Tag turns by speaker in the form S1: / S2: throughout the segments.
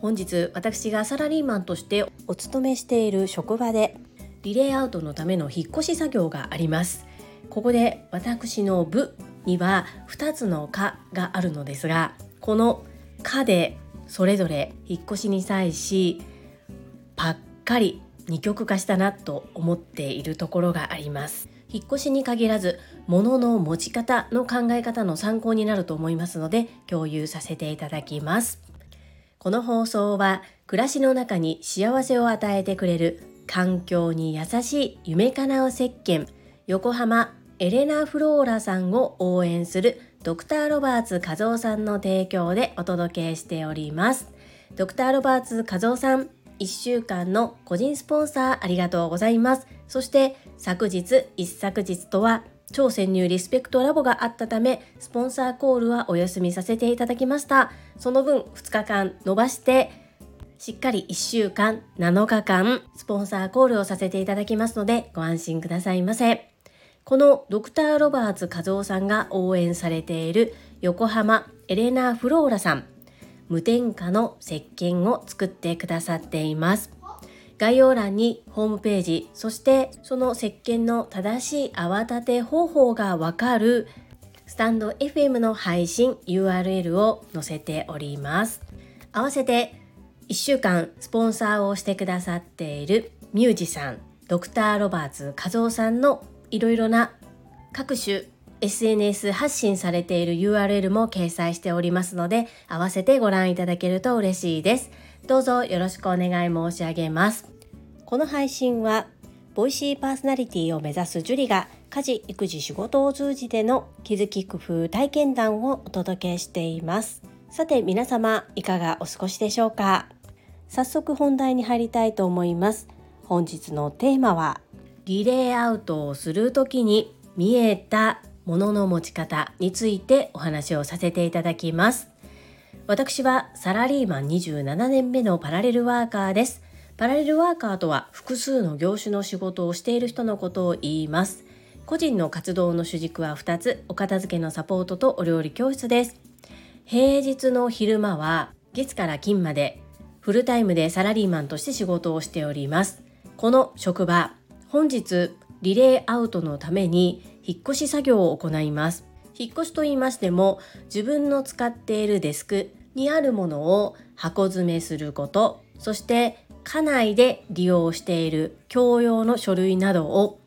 S1: 本日私がサラリーマンとしてお勤めしている職場でリレーアウトのための引っ越し作業があります。ここで私の部には2つの課があるのですがこの課でそれぞれ引っ越しに際しぱっかり二極化したなと思っているところがあります。引っ越しに限らず物の持ち方の考え方の参考になると思いますので共有させていただきます。この放送は暮らしの中に幸せを与えてくれる環境に優しい夢かなう石鹸横浜エレナ・フローラさんを応援するドクター・ロバーツ和夫さんの提供でお届けしております。ドクター・ロバーツ和夫さん1週間の個人スポンサーありがとうございます。そして昨日一昨日とは超潜入リスペクトラボがあったためスポンサーコールはお休みさせていただきました。その分2日間伸ばしてしっかり1週間7日間スポンサーコールをさせていただきますのでご安心くださいませ。このドクター・ロバーツ和夫さんが応援されている横浜エレナ・フローラさん。無添加の石鹸を作ってくださっています。概要欄にホームページそしてその石鹸の正しい泡立て方法がわかるスタンド FM の配信 URL を載せております。合わせて1週間スポンサーをしてくださっているミュージシャンドクター・ロバーツ和夫さんのいろいろな各種 SNS 発信されている URL も掲載しておりますので合わせてご覧いただけると嬉しいです。どうぞよろしくお願い申し上げます。この配信はボイシーパーソナリティを目指すジュリが家事育児仕事を通じての気づき工夫体験談をお届けしています。さて皆様いかがお過ごしでしょうか？早速本題に入りたいと思います。本日のテーマはリレーアウトをする時に見えたものの持ち方についてお話をさせていただきます。私はサラリーマン27年目のパラレルワーカーです。パラレルワーカーとは複数の業種の仕事をしている人のことを言います。個人の活動の主軸は2つお片付けのサポートとお料理教室です。平日の昼間は月から金までフルタイムでサラリーマンとして仕事をしております。この職場本日リレーアウトのために引っ越し作業を行います。引っ越しと言いましても自分の使っているデスクにあるものを箱詰めすることそして家内で利用している共用の書類などを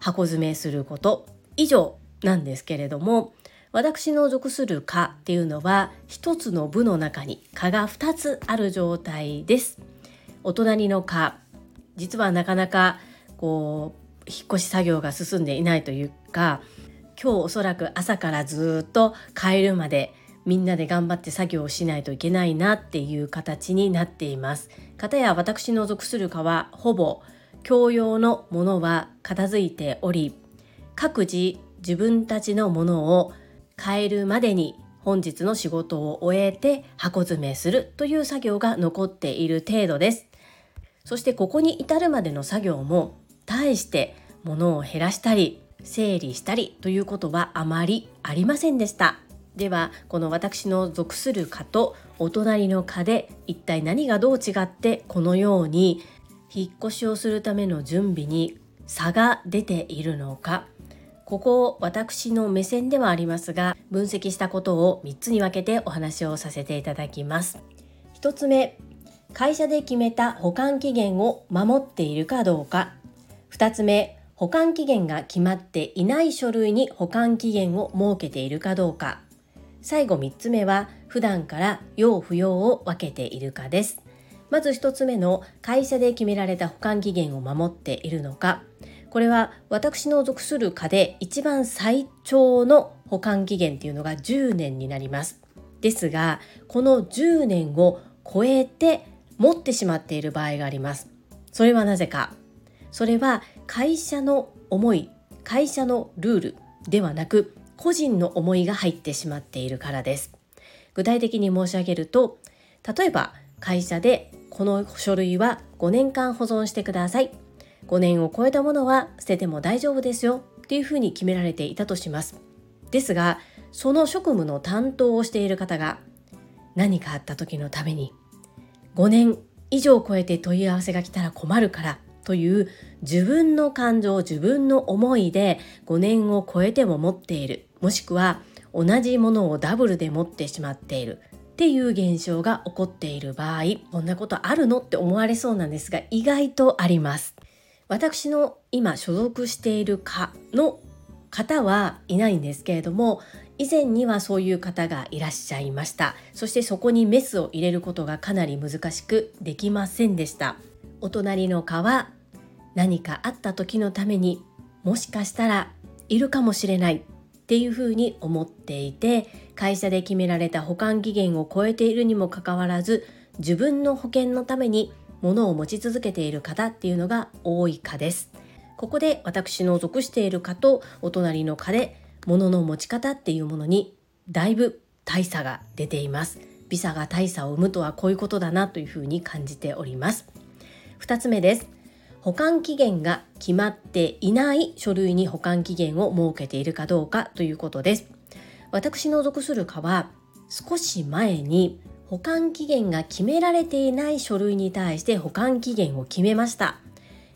S1: 箱詰めすること以上なんですけれども私の属する課っていうのは一つの部の中に課が2つある状態です。お隣の課実はなかなかこう引っ越し作業が進んでいないというか今日おそらく朝からずっと帰るまでみんなで頑張って作業をしないといけないなっていう形になっています。かたや私の属する課はほぼ共用のものは片付いており各自自分たちのものを変えるまでに本日の仕事を終えて箱詰めするという作業が残っている程度です。そしてここに至るまでの作業も大して物を減らしたり整理したりということはあまりありませんでした。ではこの私の属する課とお隣の課で一体何がどう違ってこのように引っ越しをするための準備に差が出ているのか。ここを私の目線ではありますが分析したことを3つに分けてお話をさせていただきます。1つ目会社で決めた保管期限を守っているかどうか。2つ目保管期限が決まっていない書類に保管期限を設けているかどうか。最後3つ目は普段から要不要を分けているかです。まず1つ目の会社で決められた保管期限を守っているのか。これは私の属する課で一番最長の保管期限っていうのが10年になります。ですがこの10年を超えて持ってしまっている場合があります。それはなぜか。それは会社の思い会社のルールではなく個人の思いが入ってしまっているからです。具体的に申し上げると例えば会社でこの書類は5年間保存してください。5年を超えたものは捨てても大丈夫ですよ。っていうふうに決められていたとします。ですがその職務の担当をしている方が何かあった時のために5年以上超えて問い合わせが来たら困るからという自分の感情自分の思いで5年を超えても持っている。もしくは同じものをダブルで持ってしまっている。っていう現象が起こっている場合こんなことあるのって思われそうなんですが意外とあります。私の今所属している課の方はいないんですけれども以前にはそういう方がいらっしゃいました。そしてそこにメスを入れることがかなり難しくできませんでした。お隣の蚊は何かあった時のためにもしかしたらいるかもしれないっていうふうに思っていて会社で決められた保管期限を超えているにもかかわらず自分の保険のために物を持ち続けている方っていうのが多いかです。ここで私の属している課とお隣の課で物の持ち方っていうものにだいぶ大差が出ています。ビザが大差を生むとはこういうことだなというふうに感じております。2つ目です。保管期限が決まっていない書類に保管期限を設けているかどうかということです。私の属する課は少し前に保管期限が決められていない書類に対して保管期限を決めました。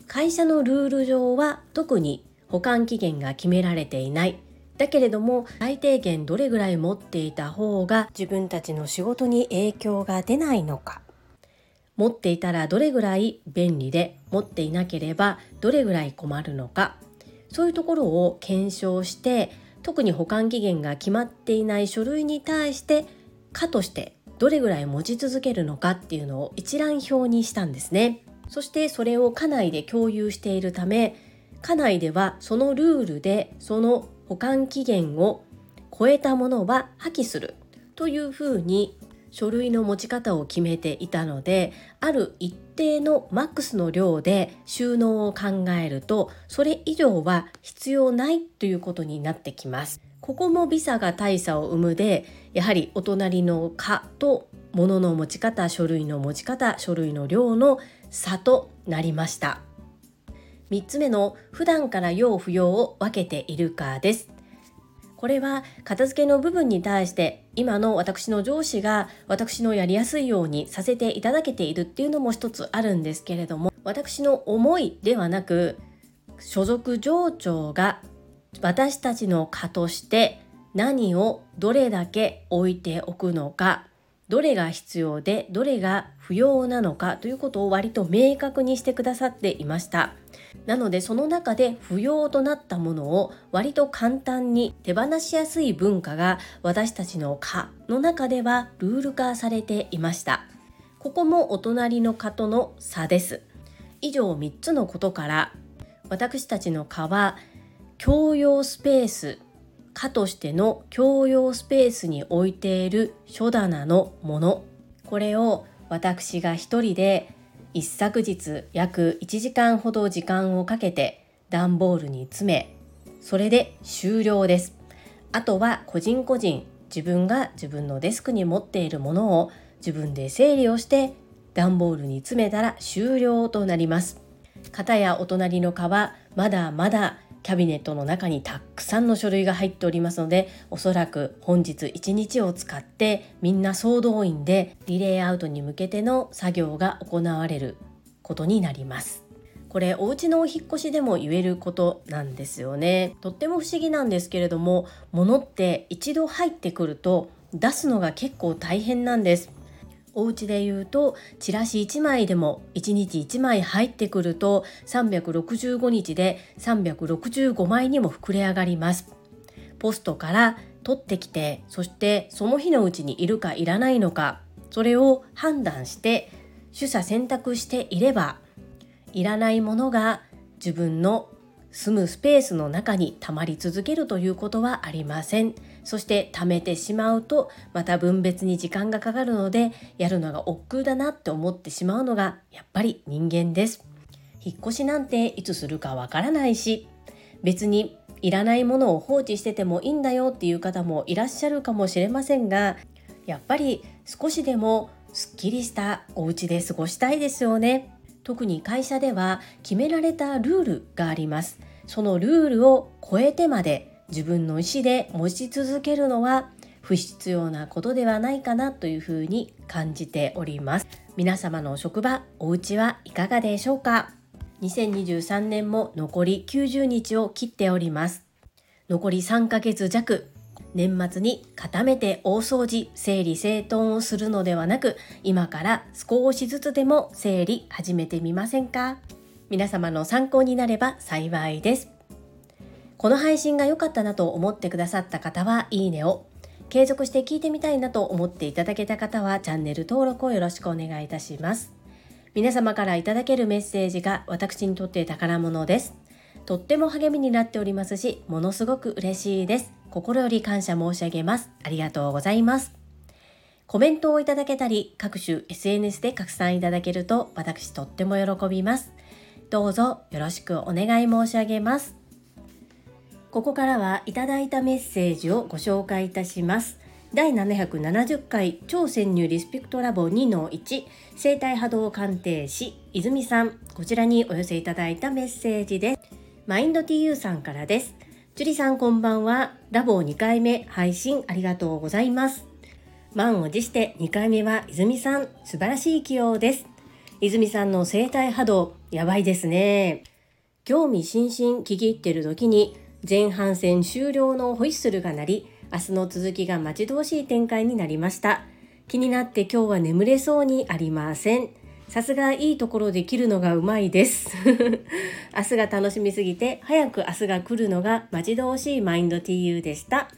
S1: 会社のルール上は特に保管期限が決められていない。だけれども最低限どれぐらい持っていた方が自分たちの仕事に影響が出ないのか。持っていたらどれぐらい便利で持っていなければどれぐらい困るのか。そういうところを検証して特に保管期限が決まっていない書類に対して課としてどれぐらい持ち続けるのかっていうのを一覧表にしたんですね。そしてそれを課内で共有しているため課内ではそのルールでその保管期限を超えたものは破棄するというふうに書類の持ち方を決めていたのである一定のマックスの量で収納を考えるとそれ以上は必要ないということになってきます。ここもビザが大差を生むでやはりお隣の「か」と物の持ち方書類の持ち方書類の量の差となりました。3つ目の普段から要不要を分けているかです。これは片付けの部分に対して今の私の上司が私のやりやすいようにさせていただけているっていうのも一つあるんですけれども私の思いではなく所属上長が私たちの課として何をどれだけ置いておくのかどれが必要でどれが不要なのかということを割と明確にしてくださっていました。なのでその中で不要となったものを割と簡単に手放しやすい文化が私たちの課の中ではルール化されていました。ここもお隣の課との差です。以上3つのことから私たちの課は共用スペース課としての共用スペースに置いている書棚のもの。これを私が一人で一昨日約1時間ほど時間をかけて段ボールに詰めそれで終了です。あとは個人個人自分が自分のデスクに持っているものを自分で整理をして段ボールに詰めたら終了となります。片やお隣の蚊はまだまだキャビネットの中にたくさんの書類が入っておりますのでおそらく本日1日を使ってみんな総動員でリレーアウトに向けての作業が行われることになります。これお家のお引越しでも言えることなんですよねとっても不思議なんですけれども物って一度入ってくると出すのが結構大変なんですお家で言うとチラシ1枚でも1日1枚入ってくると365日で365枚にも膨れ上がりますポストから取ってきてそしてその日のうちにいるかいらないのかそれを判断して取捨選択していればいらないものが自分の住むスペースの中に溜まり続けるということはありません。そして貯めてしまうとまた分別に時間がかかるのでやるのが億劫だなって思ってしまうのがやっぱり人間です。引っ越しなんていつするかわからないし別にいらないものを放置しててもいいんだよっていう方もいらっしゃるかもしれませんがやっぱり少しでもすっきりしたお家で過ごしたいですよね。特に会社では決められたルールがあります。そのルールを超えてまで自分の意思で持ち続けるのは不必要なことではないかなというふうに感じております。皆様の職場お家はいかがでしょうか？2023年も残り90日を切っております。残り3ヶ月弱年末に固めて大掃除整理整頓をするのではなく今から少しずつでも整理始めてみませんか？皆様の参考になれば幸いです。この配信が良かったなと思ってくださった方はいいねを継続して聞いてみたいなと思っていただけた方はチャンネル登録をよろしくお願いいたします。皆様からいただけるメッセージが私にとって宝物です。とっても励みになっておりますしものすごく嬉しいです。心より感謝申し上げます。ありがとうございます。コメントをいただけたり各種 SNS で拡散いただけると私とっても喜びます。どうぞよろしくお願い申し上げます。ここからはいただいたメッセージをご紹介いたします。第770回超潜入リスペクトラボ2の1生体波動鑑定士泉さん。こちらにお寄せいただいたメッセージです。マインド TU さんからです。樹里さんこんばんは。ラボ2回目配信ありがとうございます。満を持して2回目は泉さん。素晴らしい起用です。泉さんの生体波動やばいですね。興味津々聞き入ってる時に前半戦終了のホイッスルが鳴り、明日の続きが待ち遠しい展開になりました。気になって今日は眠れそうにありません。さすがいいところで切るのがうまいです。明日が楽しみすぎて、早く明日が来るのが待ち遠しいマインド TU でした。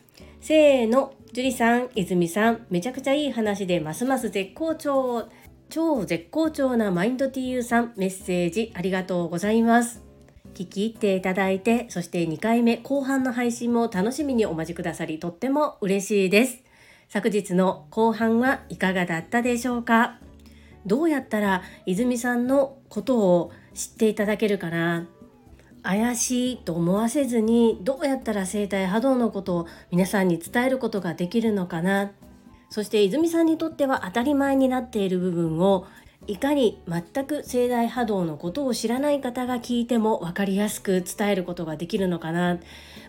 S1: せーの、樹里さん、泉さん、めちゃくちゃいい話でますます絶好調。超絶好調なマインド TU さん、メッセージありがとうございます。聞き入っていただいて、そして2回目後半の配信も楽しみにお待ちくださり、とっても嬉しいです。昨日の後半はいかがだったでしょうか？どうやったら泉さんのことを知っていただけるかな？怪しいと思わせずにどうやったら生体波動のことを皆さんに伝えることができるのかな？そして泉さんにとっては当たり前になっている部分をいかに全く盛大波動のことを知らない方が聞いても分かりやすく伝えることができるのかな。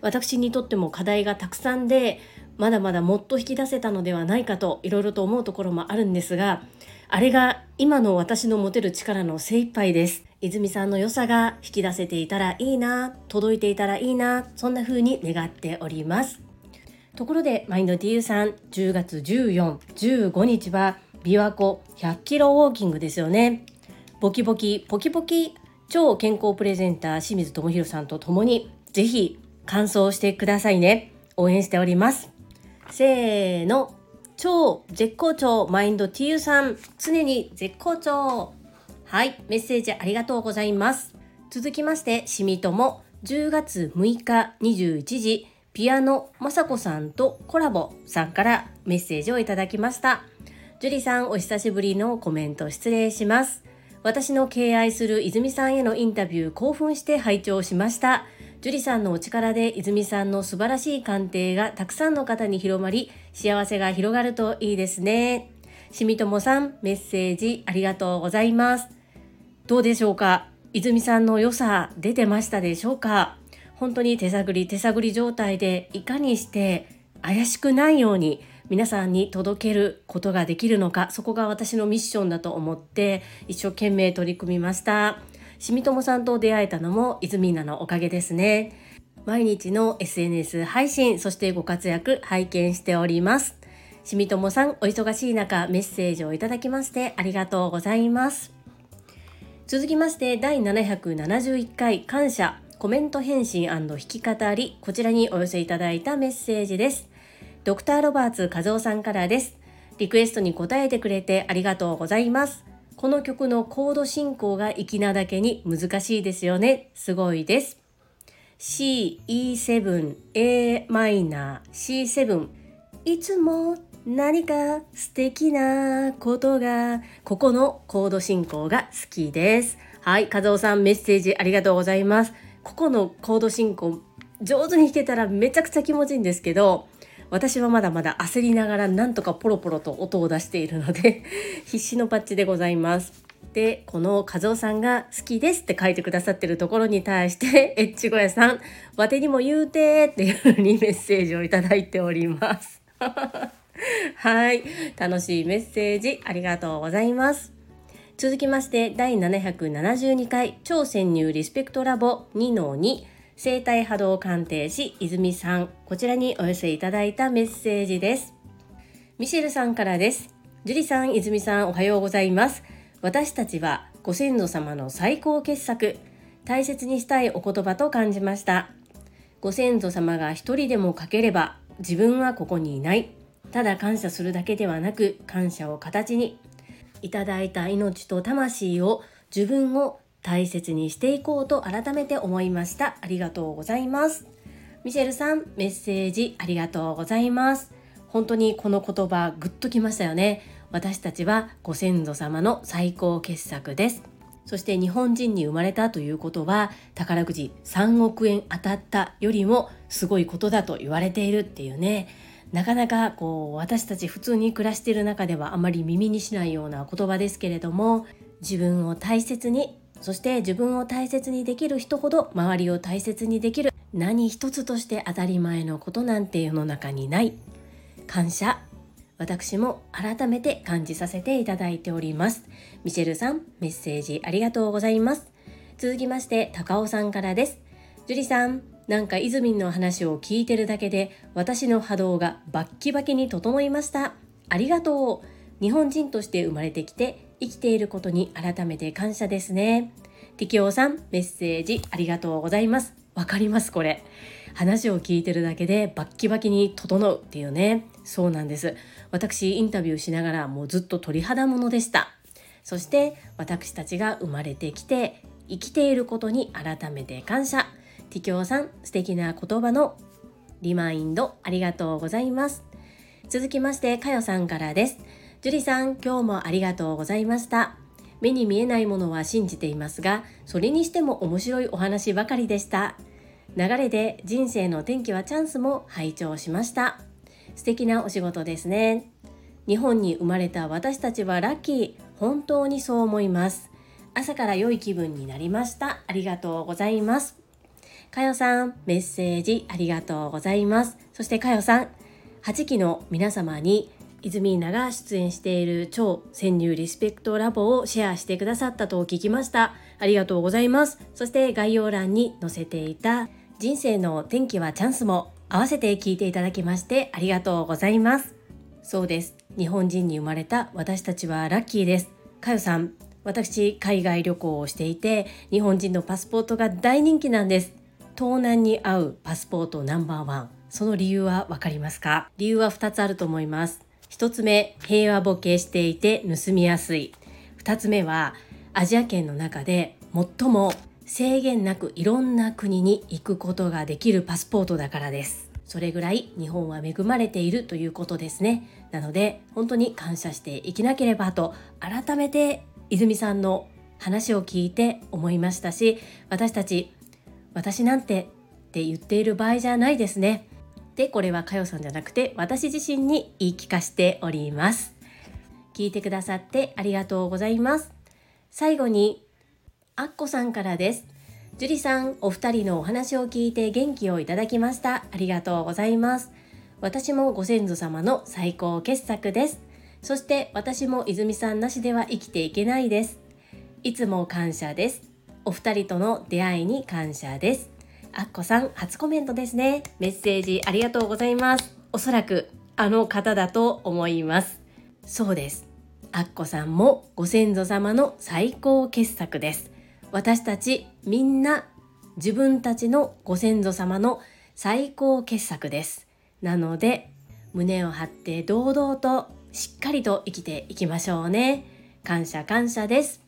S1: 私にとっても課題がたくさんでまだまだもっと引き出せたのではないかといろいろと思うところもあるんですがあれが今の私の持てる力の精一杯です。泉さんの良さが引き出せていたらいいな届いていたらいいなそんな風に願っております。ところでマインド DU さん10月14、15日は琵琶湖100キロウォーキングですよね。ボキボキポキポキ超健康プレゼンター清水智弘さんと共にぜひ完走してくださいね。応援しております。せーの。超絶好調マインド TU さん常に絶好調はいメッセージありがとうございます続きましてしみとも10月6日21時ピアノまさこさんとコラボさんからメッセージをいただきました樹里さんお久しぶりのコメント失礼します。私の敬愛する泉さんへのインタビュー興奮して拝聴しました。樹里さんのお力で泉さんの素晴らしい鑑定がたくさんの方に広まり、幸せが広がるといいですね。しみともさん、メッセージありがとうございます。どうでしょうか？泉さんの良さ出てましたでしょうか？本当に手探り手探り状態でいかにして怪しくないように皆さんに届けることができるのかそこが私のミッションだと思って一生懸命取り組みました。しみともさんと出会えたのも泉菜のおかげですね。毎日の SNS 配信そしてご活躍拝見しております。しみともさんお忙しい中メッセージをいただきましてありがとうございます。続きまして第771回感謝コメント返信弾き語りこちらにお寄せいただいたメッセージです。ドクターロバーツ和夫さんからです。リクエストに答えてくれてありがとうございます。この曲のコード進行が粋なだけに難しいですよね。すごいです。C、E7、A マイナー、C7。いつも何か素敵なことが、ここのコード進行が好きです。はい、和夫さんメッセージありがとうございます。ここのコード進行上手に弾けたらめちゃくちゃ気持ちいいんですけど、私はまだまだ焦りながらなんとかポロポロと音を出しているので 必死のパッチでございます。でこの和夫さんが好きですって書いてくださってるところに対して エッチゴヤさん「わてにも言うて」っていうふうにメッセージをいいております。はい楽しいメッセージありがとうございます。続きまして第772回超潜入リスペクトラボ2-2生体波動鑑定士泉さんこちらにお寄せいただいたメッセージです。ミシェルさんからです。樹里さん泉さんおはようございます。私たちはご先祖様の最高傑作大切にしたいお言葉と感じました。ご先祖様が一人でも書ければ自分はここにいない。ただ感謝するだけではなく感謝を形に。いただいた命と魂を自分を大切にしていこうと改めて思いました。ありがとうございます。ミシェルさんメッセージありがとうございます。本当にこの言葉グッときましたよね。私たちはご先祖様の最高傑作です。そして日本人に生まれたということは宝くじ3億円当たったよりもすごいことだと言われているっていうね。なかなかこう私たち普通に暮らしている中ではあまり耳にしないような言葉ですけれども自分を大切にそして自分を大切にできる人ほど周りを大切にできる。何一つとして当たり前のことなんて世の中にない。感謝。私も改めて感じさせていただいております。ミシェルさんメッセージありがとうございます。続きまして高尾さんからです。樹里さんなんかイズミンの話を聞いてるだけで私の波動がバッキバキに整いました。ありがとう。日本人として生まれてきて生きていることに改めて感謝ですね。ティキオさん、メッセージありがとうございます。わかりますこれ。話を聞いてるだけでバッキバキに整うっていうね。そうなんです。私インタビューしながらもうずっと鳥肌ものでした。そして私たちが生まれてきて生きていることに改めて感謝。ティキオさん、素敵な言葉のリマインドありがとうございます。続きまして、かよさんからです。樹里さん、今日もありがとうございました。目に見えないものは信じていますが、それにしても面白いお話ばかりでした。流れで人生の転機はチャンスも拝聴しました。素敵なお仕事ですね。日本に生まれた私たちはラッキー。本当にそう思います。朝から良い気分になりました。ありがとうございます。かよさん、メッセージありがとうございます。そしてかよさん、8期の皆様に泉稲が出演している超潜入リスペクトラボをシェアしてくださったと聞きました。ありがとうございます。そして概要欄に載せていた人生の転機はチャンスも合わせて聞いていただきましてありがとうございます。そうです。日本人に生まれた私たちはラッキーです。かよさん。私海外旅行をしていて日本人のパスポートが大人気なんです。盗難に合うパスポートナンバーワン。その理由はわかりますか？理由は2つあると思います。1つ目平和ボケしていて盗みやすい。2つ目はアジア圏の中で最も制限なくいろんな国に行くことができるパスポートだからです。それぐらい日本は恵まれているということですね。なので本当に感謝していきなければと改めて泉さんの話を聞いて思いましたし私たち私なんてって言っている場合じゃないですね。でこれはかよさんじゃなくて私自身に言い聞かせております。聞いてくださってありがとうございます。最後にあっこさんからです。樹里さんお二人のお話を聞いて元気をいただきました。ありがとうございます。私もご先祖様の最高傑作です。そして私も泉さんなしでは生きていけないです。いつも感謝です。お二人との出会いに感謝です。あっこさん初コメントですね。メッセージありがとうございます。おそらくあの方だと思います。そうです。あっこさんもご先祖様の最高傑作です。私たちみんな自分たちのご先祖様の最高傑作です。なので胸を張って堂々としっかりと生きていきましょうね。感謝感謝です。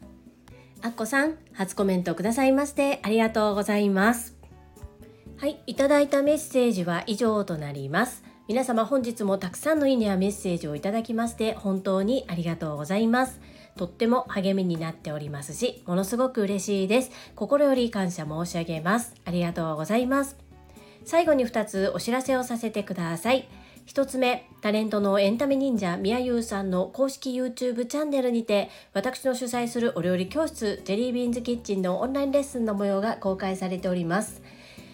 S1: あっこさん初コメントくださいましてありがとうございます。はい、いただいたメッセージは以上となります。皆様本日もたくさんのいいねやメッセージをいただきまして本当にありがとうございます。とっても励みになっておりますし、ものすごく嬉しいです。心より感謝申し上げます。ありがとうございます。最後に2つお知らせをさせてください。1つ目タレントのエンタメ忍者みやゆうさんの公式 YouTube チャンネルにて私の主催するお料理教室ジェリービーンズキッチンのオンラインレッスンの模様が公開されております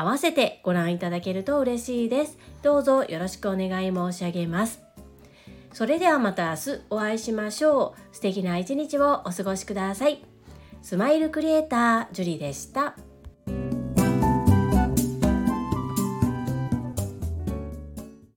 S1: 合わせてご覧いただけると嬉しいです。どうぞよろしくお願い申し上げます。それではまた明日お会いしましょう。素敵な一日をお過ごしください。スマイルクリエイター、ジュリでした。